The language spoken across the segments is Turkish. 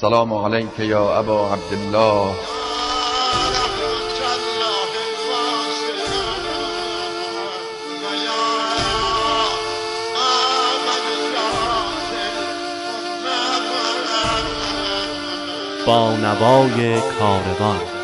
سلام علیک یا ابا عبدالله با نوای کاروان.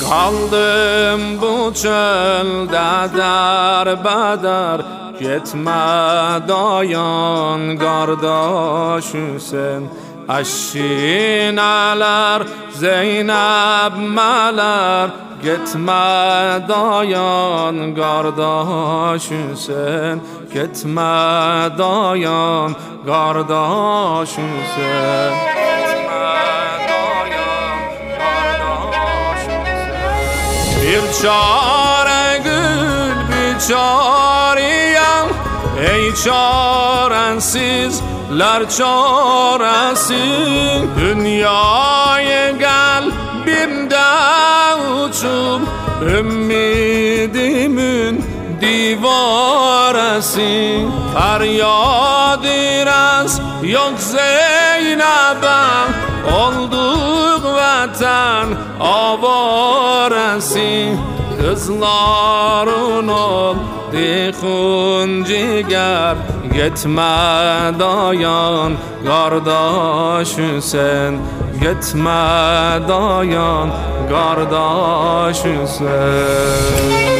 Kaldım bu çölde derbeder Gitme dayan kardeş Hüseyin. Eşineler Zeynep meler. Gitme dayan kardeş Hüseyin. Gitme dayan kardeş Hüseyin çare gül bir çareyem Ey çaresizler çaresi Dünyaya kalbimde uçup Ümmidimin divaresi Feryad biraz yok Zeynep'e Olduk vatan avaresi. Kızların ol dikun ciger Gitme dayan kardeş Hüseyin Gitme dayan kardeş Hüseyin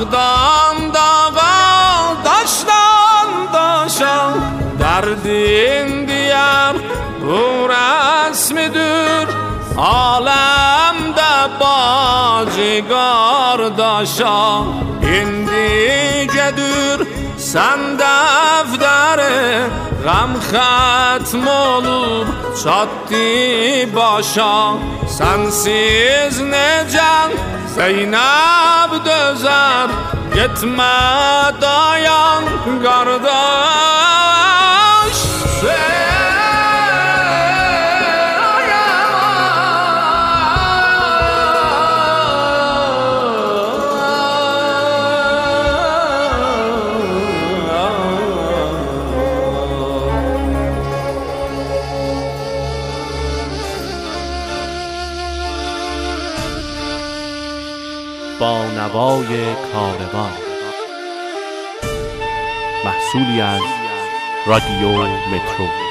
Dağdan dağa, taştan taşa Derdin diyar bu resmidir Alemde bacı kardeşa İndicedir sen دفتره غم ختم olup Çattı başa sensiz ne can Zeynep dözer Gitme dayan garda با نوای کاروان. محصولی از رادیو مترو.